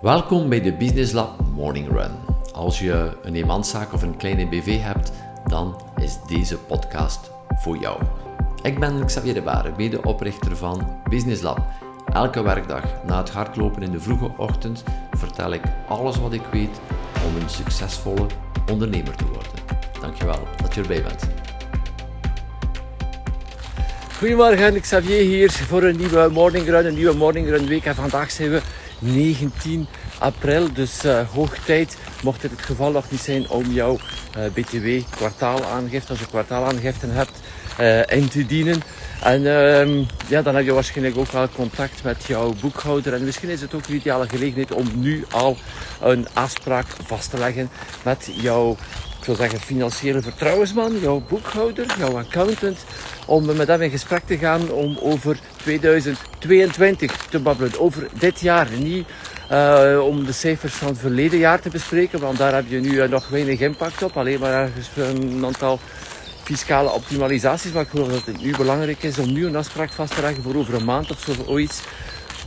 Welkom bij de Business Lab Morning Run. Als je een eenmanszaak of een kleine BV hebt, dan is deze podcast voor jou. Ik ben Xavier de Baren, medeoprichter van Business Lab. Elke werkdag na het hardlopen in de vroege ochtend vertel ik alles wat ik weet om een succesvolle ondernemer te worden. Dankjewel dat je erbij bent. Goedemorgen, Xavier hier voor een nieuwe morning run, een nieuwe morning run week. En vandaag zijn we 19 april, dus uh, hoog tijd, mocht dit het geval nog niet zijn, om jouw uh, BTW kwartaalaangifte, als je kwartaalaangifte hebt, uh, in te dienen. En uh, ja, dan heb je waarschijnlijk ook wel contact met jouw boekhouder. En misschien is het ook een ideale gelegenheid om nu al een afspraak vast te leggen met jouw ik zou zeggen, financiële vertrouwensman, jouw boekhouder, jouw accountant, om met hem in gesprek te gaan om over 2022 te babbelen. Over dit jaar, niet uh, om de cijfers van het verleden jaar te bespreken, want daar heb je nu uh, nog weinig impact op. Alleen maar een aantal fiscale optimalisaties. Maar ik geloof dat het nu belangrijk is om nu een afspraak vast te leggen voor over een maand of zo ooit.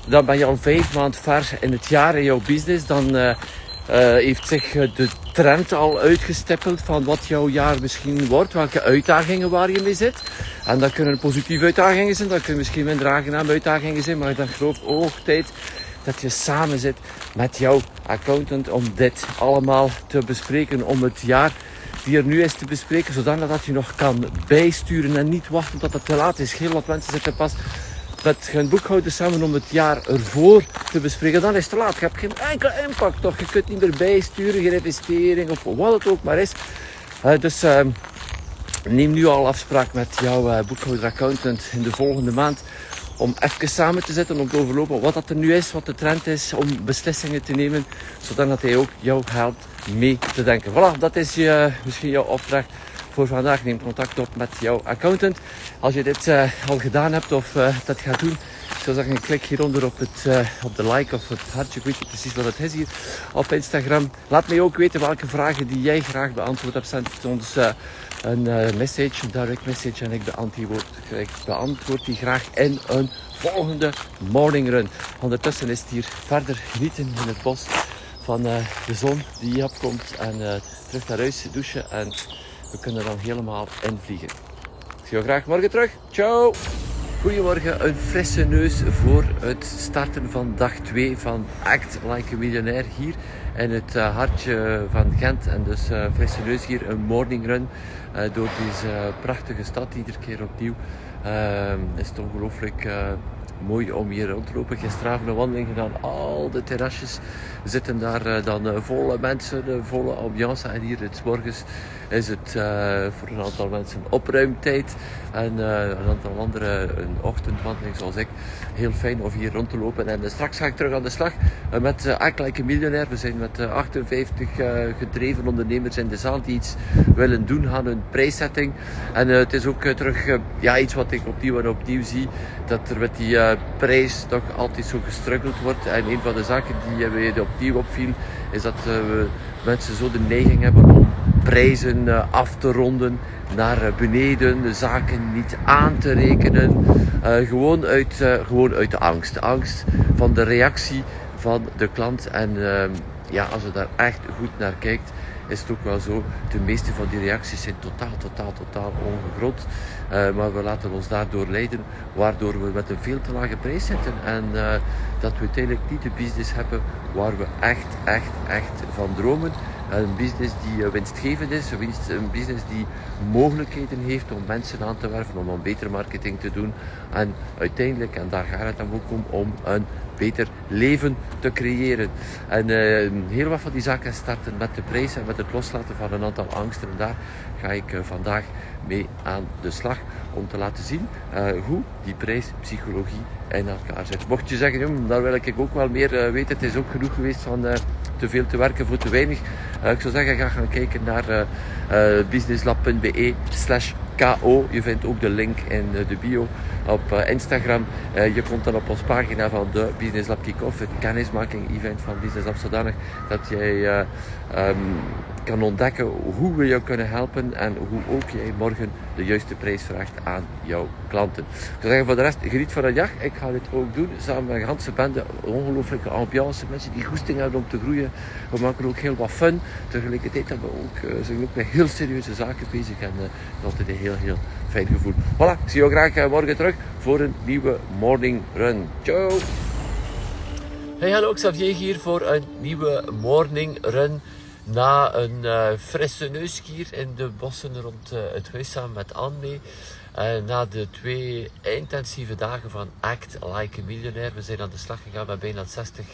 Dan ben je al vijf maanden ver in het jaar in jouw business. Dan uh, heeft zich de trend al uitgestippeld van wat jouw jaar misschien wordt, welke uitdagingen waar je mee zit. En dat kunnen positieve uitdagingen zijn, dat kunnen misschien minder aangename uitdagingen zijn, maar dan geloof ook tijd dat je samen zit met jouw accountant om dit allemaal te bespreken, om het jaar die er nu is te bespreken, zodat dat je nog kan bijsturen en niet wachten tot het te laat is. Heel wat mensen zitten pas met hun boekhouder samen om het jaar ervoor te bespreken. Dan is het te laat. Je hebt geen enkele impact toch. Je kunt niet meer bijsturen, geen investering of wat het ook maar is. Uh, dus uh, neem nu al afspraak met jouw uh, boekhouder-accountant in de volgende maand om even samen te zitten, om te overlopen wat dat er nu is, wat de trend is, om beslissingen te nemen, zodat hij ook jou helpt mee te denken. Voilà, dat is je, misschien jouw opdracht voor vandaag. Neem contact op met jouw accountant. Als je dit uh, al gedaan hebt of uh, dat gaat doen, zou zeggen, klik hieronder op, het, uh, op de like of het hartje. Ik weet niet precies wat het is hier op Instagram. Laat mij ook weten welke vragen die jij graag beantwoord hebt. Zend ons een message, een direct message. En ik beantwoord, ik beantwoord die graag in een volgende morning run. Ondertussen is het hier verder genieten in het bos van de zon die opkomt. En terug naar huis douchen en we kunnen dan helemaal invliegen. Ik zie jou graag morgen terug. Ciao! Goedemorgen, een frisse neus voor het starten van dag 2 van Act Like a Millionaire hier in het uh, hartje van Gent. En dus uh, frisse neus hier, een morning run uh, door deze prachtige stad iedere keer opnieuw. is het ongelooflijk mooi om hier rond te lopen. Gisteravond een wandeling gedaan. Al de terrasjes zitten daar uh, dan uh, volle mensen, uh, volle ambiance. En hier het morgens is het voor een aantal mensen opruimtijd. En een aantal anderen een ochtendwandeling zoals ik. Heel fijn om hier rond te lopen. En straks ga ik terug aan de slag met uh, Act Like. We zijn met 58 gedreven ondernemers in de zaal die iets willen doen aan hun prijszetting. En het is ook terug ja, iets wat ik opnieuw en opnieuw zie. Dat er met die prijs toch altijd zo gestruggeld wordt. En een van de zaken die mij opnieuw opviel, is dat we mensen zo de neiging hebben om prijzen af te ronden naar beneden, de zaken niet aan te rekenen. Uh, gewoon, uit, gewoon uit de angst. De angst van de reactie van de klant. En uh, ja, als je daar echt goed naar kijkt, is het ook wel zo. De meeste van die reacties zijn totaal, totaal, totaal ongegrond. Uh, maar we laten ons daardoor leiden, waardoor we met een veel te lage prijs zitten. En dat we uiteindelijk niet de business hebben waar we echt, echt, echt van dromen. Een business die winstgevend is, een business die mogelijkheden heeft om mensen aan te werven, om een betere marketing te doen. En uiteindelijk, en daar gaat het dan ook om, om een beter leven te creëren. En uh, heel wat van die zaken starten met de prijs en met het loslaten van een aantal angsten. En daar ga ik vandaag mee aan de slag om te laten zien hoe die prijspsychologie in elkaar zit. Mocht je zeggen, daar wil ik ook wel meer weten, het is ook genoeg geweest van te veel te werken voor te weinig. ik zou zeggen, ga gaan kijken naar businesslab.be slash KO. Je vindt ook de link in de bio op Instagram. je komt dan op onze pagina van de Business Lab Kick-Off, het kennismaking event van Business Lab, zodanig dat jij um, kan ontdekken hoe we jou kunnen helpen en hoe ook jij morgen de juiste prijs vraagt aan jouw klanten. Ik zou zeggen voor de rest, geniet van de dag. Ik ga dit ook doen samen met een ganse bende. Ongelooflijke ambiance, mensen die goesting hebben om te groeien. We maken ook heel wat fun. Tegelijkertijd hebben we ook, uh, zijn we ook met heel serieuze zaken bezig en dat is altijd een heel, heel fijn gevoel. Voilà, ik zie jou graag uh, morgen terug voor een nieuwe morning run. Ciao! Hey, hallo, Xavier hier voor een nieuwe morning run. Na een uh, frisse neuskier in de bossen rond uh, het huis samen met Anne. Uh, na de twee intensieve dagen van Act Like a Millionaire. We zijn aan de slag gegaan met bijna 60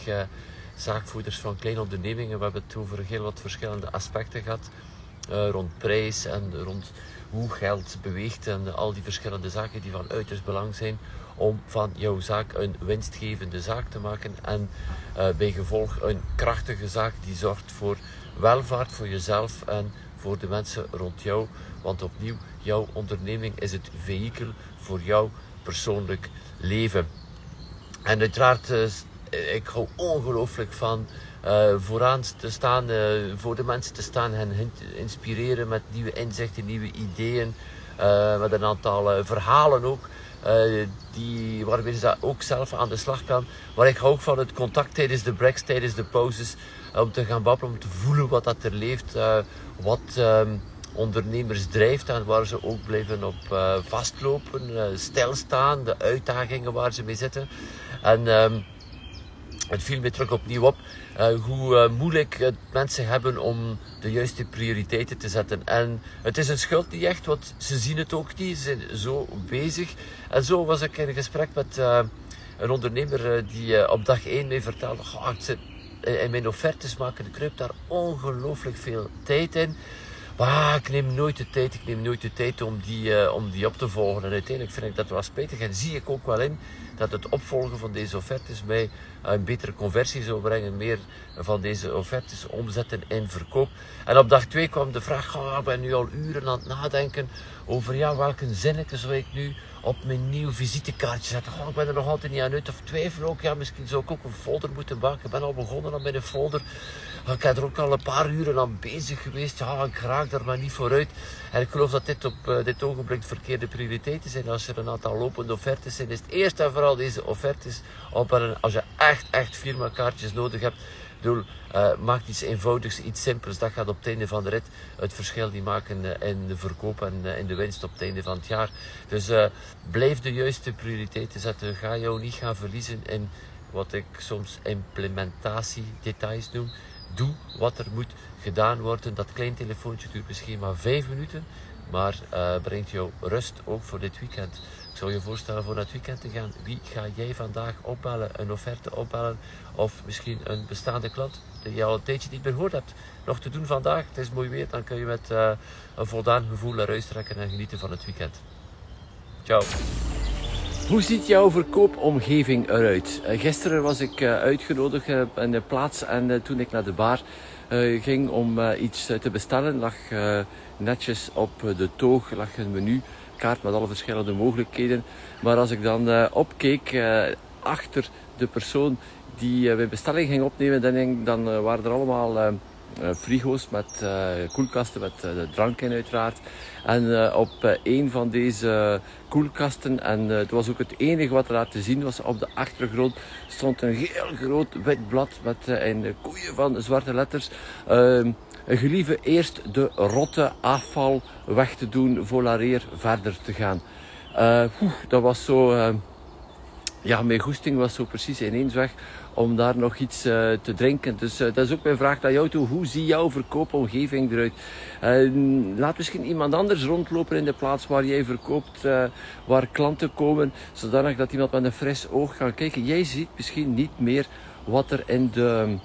zaakvoerders van kleine ondernemingen. We hebben het over heel wat verschillende aspecten gehad. rond prijs en rond hoe geld beweegt en al die verschillende zaken die van uiterst belang zijn om van jouw zaak een winstgevende zaak te maken en uh, bij gevolg een krachtige zaak die zorgt voor welvaart voor jezelf en voor de mensen rond jou. Want opnieuw, jouw onderneming is het vehikel voor jouw persoonlijk leven. En uiteraard, uh, ik hou ongelooflijk van uh, vooraan te staan, voor de mensen te staan en inspireren met nieuwe inzichten, nieuwe ideeën, met een aantal verhalen ook. Die, waarmee ze ook zelf aan de slag kan. Maar ik hou ook van het contact tijdens de breaks, tijdens de pauzes, om te gaan babbelen, om te voelen wat dat er leeft, wat um, ondernemers drijft en waar ze ook blijven op vastlopen, stilstaan, de uitdagingen waar ze mee zitten. En um, het viel me terug opnieuw op uh, hoe uh, moeilijk het mensen hebben om de juiste prioriteiten te zetten. En het is een schuld niet echt, want ze zien het ook niet, ze zijn zo bezig. En zo was ik in een gesprek met uh, een ondernemer die op dag 1 mij vertelde, oh, zit in mijn offertes maken, ik kruip daar ongelooflijk veel tijd in. Maar ik neem nooit de tijd, ik neem nooit de tijd om die, om die op te volgen. En uiteindelijk vind ik dat wel spijtig en zie ik ook wel in dat het opvolgen van deze offertes mij een betere conversie zou brengen, meer van deze offertes omzetten in verkoop. En op dag 2 kwam de vraag, oh, ik ben nu al uren aan het nadenken over ja, welke zinnetje zou ik nu op mijn nieuw visitekaartje zetten. Oh, ik ben er nog altijd niet aan uit. Of twijfel ook, ja, misschien zou ik ook een folder moeten maken. Ik ben al begonnen aan mijn folder. Ik heb er ook al een paar uren aan bezig geweest. Ja, ik raak er maar niet vooruit. En ik geloof dat dit op uh, dit ogenblik verkeerde prioriteiten zijn. Als er een aantal lopende offertes zijn, is het eerst en vooral deze offertes. Als je echt, echt firmakaartjes nodig hebt, bedoel, uh, maak iets eenvoudigs, iets simpels. Dat gaat op het einde van de rit het verschil die maken uh, in de verkoop en in de winst op het einde van het jaar. Dus blijf de juiste prioriteiten zetten. Ga jou niet gaan verliezen in wat ik soms implementatiedetails noem. Doe wat er moet gedaan worden. Dat klein telefoontje duurt misschien maar vijf minuten, maar brengt jou rust ook voor dit weekend. Ik zou je voorstellen voor het weekend te gaan. Wie ga jij vandaag opbellen, een offerte opbellen of misschien een bestaande klant die je al een tijdje niet meer gehoord hebt, nog te doen vandaag. Het is mooi weer, dan kun je met uh, een voldaan gevoel huis trekken en genieten van het weekend. Ciao. Hoe ziet jouw verkoopomgeving eruit? Uh, gisteren was ik uh, uitgenodigd in de plaats en toen ik naar de bar ging om iets te bestellen, lag netjes op de toog lag een menu kaart met alle verschillende mogelijkheden. Maar als ik dan opkeek achter de persoon die mijn bestelling ging opnemen, dan waren er allemaal frigo's met koelkasten met drank in uiteraard. En op een van deze koelkasten, en het was ook het enige wat er te zien was op de achtergrond, stond een heel groot wit blad met een koeien van zwarte letters. Gelieve eerst de rotte afval weg te doen, volareer verder te gaan. Uh, dat was zo, ja, mijn goesting was zo precies ineens weg om daar nog iets uh, te drinken. Dus uh, dat is ook mijn vraag naar jou toe. Hoe ziet jouw verkoopomgeving eruit? Uh, laat misschien iemand anders rondlopen in de plaats waar jij verkoopt, waar klanten komen, zodanig dat iemand met een fris oog kan kijken. Jij ziet misschien niet meer wat er in de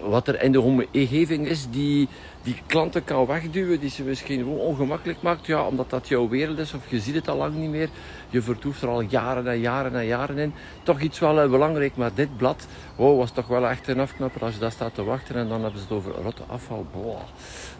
wat er in de omgeving is die, die klanten kan wegduwen, die ze misschien ongemakkelijk maakt. Ja, omdat dat jouw wereld is of je ziet het al lang niet meer. Je vertoeft er al jaren en jaren en jaren in. Toch iets wel uh, belangrijk, maar dit blad wow, was toch wel echt een afknapper als je daar staat te wachten en dan hebben ze het over rotte afval.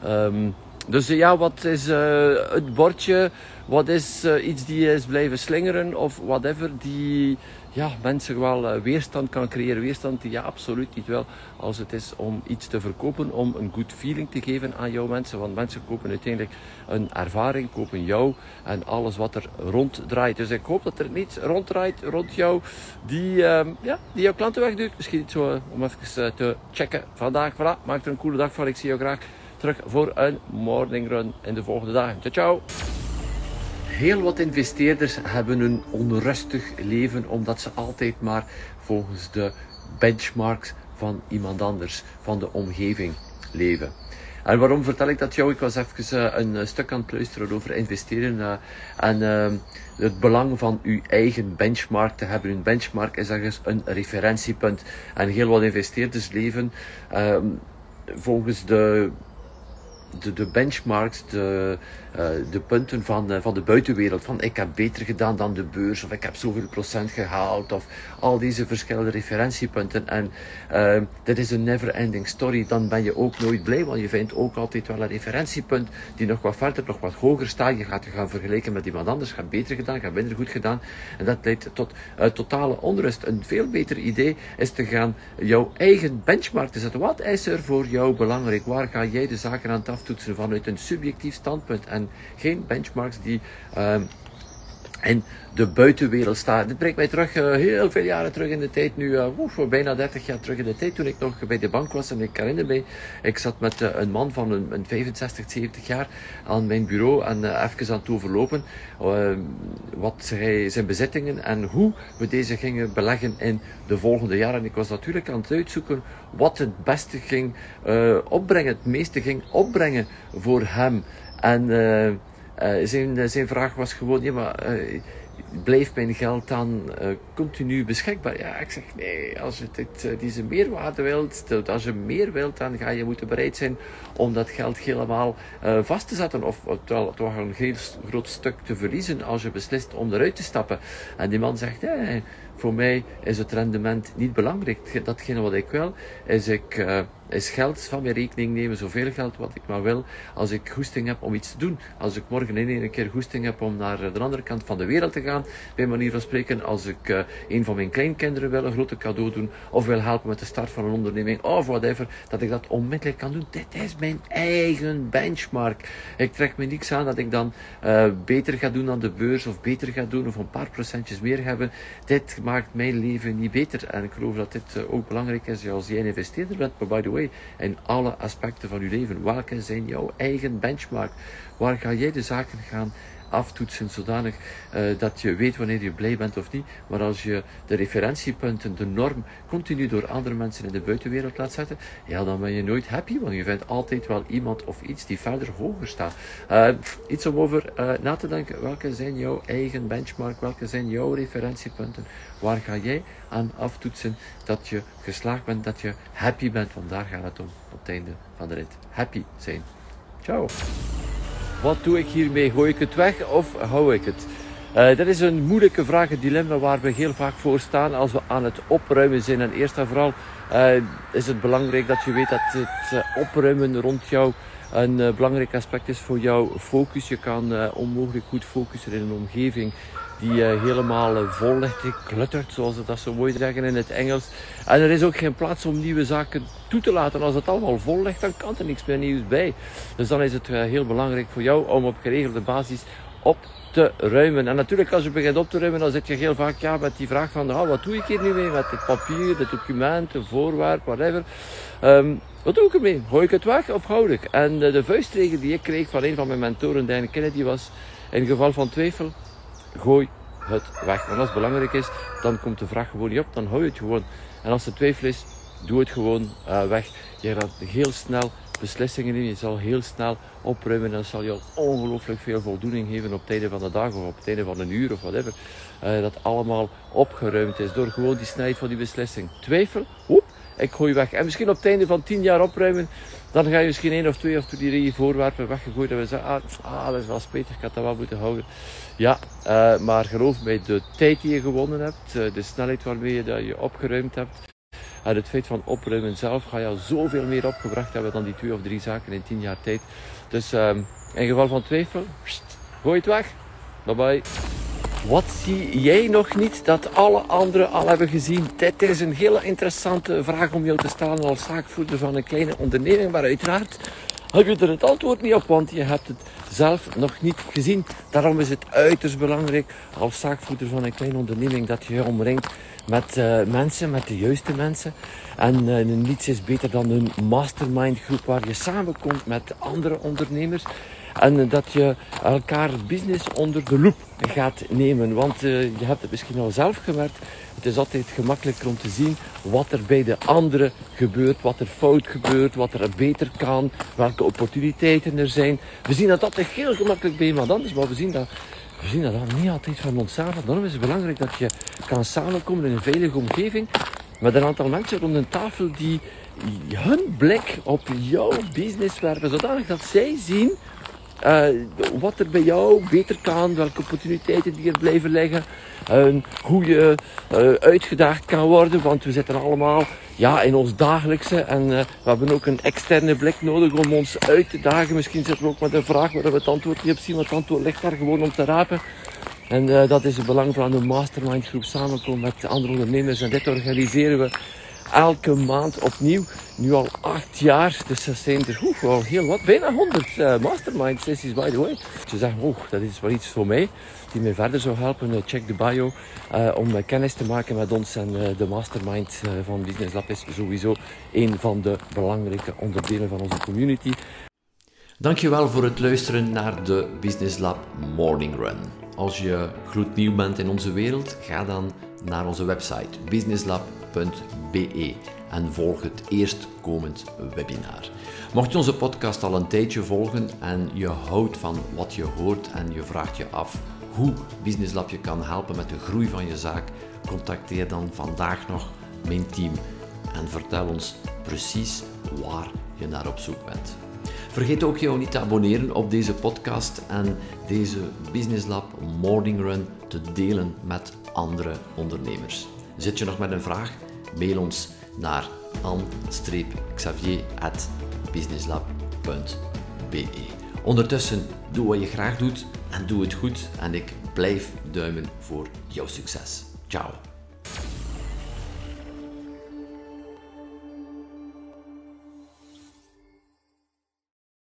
Um, dus ja, wat is uh, het bordje? Wat is uh, iets die is blijven slingeren of whatever, die ja, mensen wel weerstand kan creëren. Weerstand die ja, absoluut niet wel als het is om iets te verkopen, om een good feeling te geven aan jouw mensen. Want mensen kopen uiteindelijk een ervaring, kopen jou en alles wat er ronddraait. Dus ik hoop dat er niets ronddraait rond jou die, uh, ja, die jouw klanten wegdoet. Misschien iets zo om even te checken. Vandaag, voilà, maak er een coole dag van. Ik zie jou graag terug voor een morning run in de volgende dagen. Ciao, ciao! Heel wat investeerders hebben een onrustig leven omdat ze altijd maar volgens de benchmarks van iemand anders, van de omgeving leven. En waarom vertel ik dat jou? Ik was even uh, een stuk aan het luisteren over investeren uh, en het belang van uw eigen benchmark te hebben. Een benchmark is ergens een referentiepunt. En heel wat investeerders leven volgens de de, de benchmarks, de, uh, de punten van, uh, van de buitenwereld. Van ik heb beter gedaan dan de beurs, of ik heb zoveel procent gehaald, of al deze verschillende referentiepunten. En uh, dit is een never-ending story. Dan ben je ook nooit blij, want je vindt ook altijd wel een referentiepunt die nog wat verder, nog wat hoger staat. Je gaat je gaan vergelijken met iemand anders, gaat beter gedaan, gaat minder goed gedaan. En dat leidt tot totale onrust. Een veel beter idee is te gaan jouw eigen benchmark te zetten. Wat is er voor jou belangrijk? Waar ga jij de zaken aan af aftoetsen vanuit een subjectief standpunt en geen benchmarks die uh, in de buitenwereld staan. Dit brengt mij terug, uh, heel veel jaren terug in de tijd, nu uh, bijna 30 jaar terug in de tijd, toen ik nog bij de bank was. En ik herinner me, ik zat met uh, een man van een, een, 65, 70 jaar aan mijn bureau en even aan het overlopen wat hij, zijn bezittingen en hoe we deze gingen beleggen in de volgende jaren. En ik was natuurlijk aan het uitzoeken wat het beste ging opbrengen, het meeste ging opbrengen voor hem. En uh, zijn, zijn vraag was gewoon, ja maar uh, blijft mijn geld dan uh, continu beschikbaar? Ja, ik zeg nee, als je dit, deze meerwaarde wilt, als je meer wilt, dan ga je moeten bereid zijn om dat geld helemaal vast te zetten of toch, toch een heel groot stuk te verliezen als je beslist om eruit te stappen. En die man zegt, nee, voor mij is het rendement niet belangrijk. Datgene wat ik wil, is, ik, uh, is geld van mijn rekening nemen, zoveel geld wat ik maar wil, als ik goesting heb om iets te doen. Als ik morgen in een keer goesting heb om naar de andere kant van de wereld te gaan, bij manier van spreken, als ik uh, een van mijn kleinkinderen wil een grote cadeau doen, of wil helpen met de start van een onderneming, of whatever, dat ik dat onmiddellijk kan doen. Dit is mijn eigen benchmark. Ik trek me niks aan dat ik dan uh, beter ga doen dan de beurs, of beter ga doen, of een paar procentjes meer hebben. Dit maakt mijn leven niet beter. En ik geloof dat dit eh, ook belangrijk is als jij een investeerder bent. In alle aspecten van je leven. Welke zijn jouw eigen benchmark? Waar ga jij de zaken gaan aftoetsen zodanig uh, dat je weet wanneer je blij bent of niet. Maar als je de referentiepunten, de norm, continu door andere mensen in de buitenwereld laat zetten, ja, dan ben je nooit happy, want je vindt altijd wel iemand of iets die verder hoger staat. Uh, iets om over uh, na te denken. Welke zijn jouw eigen benchmark? Welke zijn jouw referentiepunten? Waar ga jij aan aftoetsen dat je geslaagd bent, dat je happy bent? Want daar gaat het om op het einde van de rit. Happy zijn. Ciao. Wat doe ik hiermee? Gooi ik het weg of hou ik het? Uh, dat is een moeilijke vraag, een dilemma waar we heel vaak voor staan als we aan het opruimen zijn. En eerst en vooral uh, is het belangrijk dat je weet dat het uh, opruimen rond jou een belangrijk aspect is voor jouw focus. Je kan onmogelijk goed focussen in een omgeving die helemaal vol ligt, zoals ze dat zo mooi zeggen in het Engels. En er is ook geen plaats om nieuwe zaken toe te laten. Als het allemaal vol ligt, dan kan er niks meer nieuws bij. Dus dan is het heel belangrijk voor jou om op geregelde basis op te ruimen. En natuurlijk, als je begint op te ruimen, dan zit je heel vaak met die vraag van, oh, wat doe ik hier nu mee met dit papier, dit document, de whatever. Um, wat doe ik ermee? Gooi ik het weg of houd ik? En de, de vuistregel die ik kreeg van een van mijn mentoren, Diane Kennedy, was, in geval van twijfel, gooi het weg. En als het belangrijk is, dan komt de vraag gewoon niet op, dan hou je het gewoon. En als er twijfel is, doe het gewoon uh, weg. Je gaat heel snel beslissingen nemen. Je zal heel snel opruimen en dat zal je ongelooflijk veel voldoening geven op het einde van de dag of op het einde van een uur of whatever. Uh, dat allemaal opgeruimd is door gewoon die snelheid van die beslissing. Twijfel, ik gooi weg. En misschien op het einde van tien jaar opruimen, dan ga je misschien één of twee of drie voorwerpen weggegooid. En we zeggen, ah, ah, dat is wel spijtig, ik had dat wel moeten houden. Ja, uh, maar geloof mij, de tijd die je gewonnen hebt, uh, de snelheid waarmee je dat je opgeruimd hebt, En het feit van opruimen zelf ga je al zoveel meer opgebracht hebben dan die twee of drie zaken in tien jaar tijd. Dus um, in geval van twijfel, gooi het weg. Bye bye. Wat zie jij nog niet dat alle anderen al hebben gezien? Dit is een hele interessante vraag om jou te stellen als zaakvoerder van een kleine onderneming. Maar uiteraard heb je er het antwoord niet op, want je hebt het zelf nog niet gezien. Daarom is het uiterst belangrijk als zaakvoerder van een kleine onderneming dat je je omringt met uh, mensen, met de juiste mensen. En uh, niets is beter dan een mastermind groep waar je samenkomt met andere ondernemers. En dat je elkaar business onder de loep gaat nemen. Want uh, je hebt het misschien al zelf gemerkt. Het is altijd gemakkelijker om te zien wat er bij de anderen gebeurt, wat er fout gebeurt, wat er beter kan, welke opportuniteiten er zijn. We zien dat altijd heel gemakkelijk bij iemand anders, maar we zien dat, we zien dat niet altijd van onszelf. Daarom is het belangrijk dat je kan samenkomen in een veilige omgeving met een aantal mensen rond een tafel die hun blik op jouw business werpen, zodanig dat zij zien uh, wat er bij jou beter kan, welke opportuniteiten die er blijven liggen, hoe je uh, uitgedaagd kan worden, want we zitten allemaal ja, in ons dagelijkse en we hebben ook een externe blik nodig om ons uit te dagen. Misschien zitten we ook met een vraag waar we het antwoord niet op zien, want het antwoord ligt daar gewoon om te rapen. En dat is het belang van een mastermind groep samenkomen met andere ondernemers en dit organiseren we elke maand opnieuw. Nu al acht jaar. Dus dat zijn er oef, al heel wat. Bijna 100 uh, mastermind sessies, by the way. Je zegt, oh, dat is wel iets voor mij. Die mij verder zou helpen. Uh, check de bio. Uh, om kennis te maken met ons. En de mastermind van Business Lab is sowieso een van de belangrijke onderdelen van onze community. Dankjewel voor het luisteren naar de Business Lab Morning Run. Als je gloednieuw bent in onze wereld, ga dan naar onze website en volg het eerstkomend webinar. Mocht je onze podcast al een tijdje volgen en je houdt van wat je hoort en je vraagt je af hoe Business Lab je kan helpen met de groei van je zaak, contacteer dan vandaag nog mijn team en vertel ons precies waar je naar op zoek bent. Vergeet ook jou niet te abonneren op deze podcast en deze Business Lab Morning Run te delen met andere ondernemers. Zit je nog met een vraag? Mail ons naar an-xavier.businesslab.be Ondertussen, doe wat je graag doet en doe het goed en ik blijf duimen voor jouw succes. Ciao.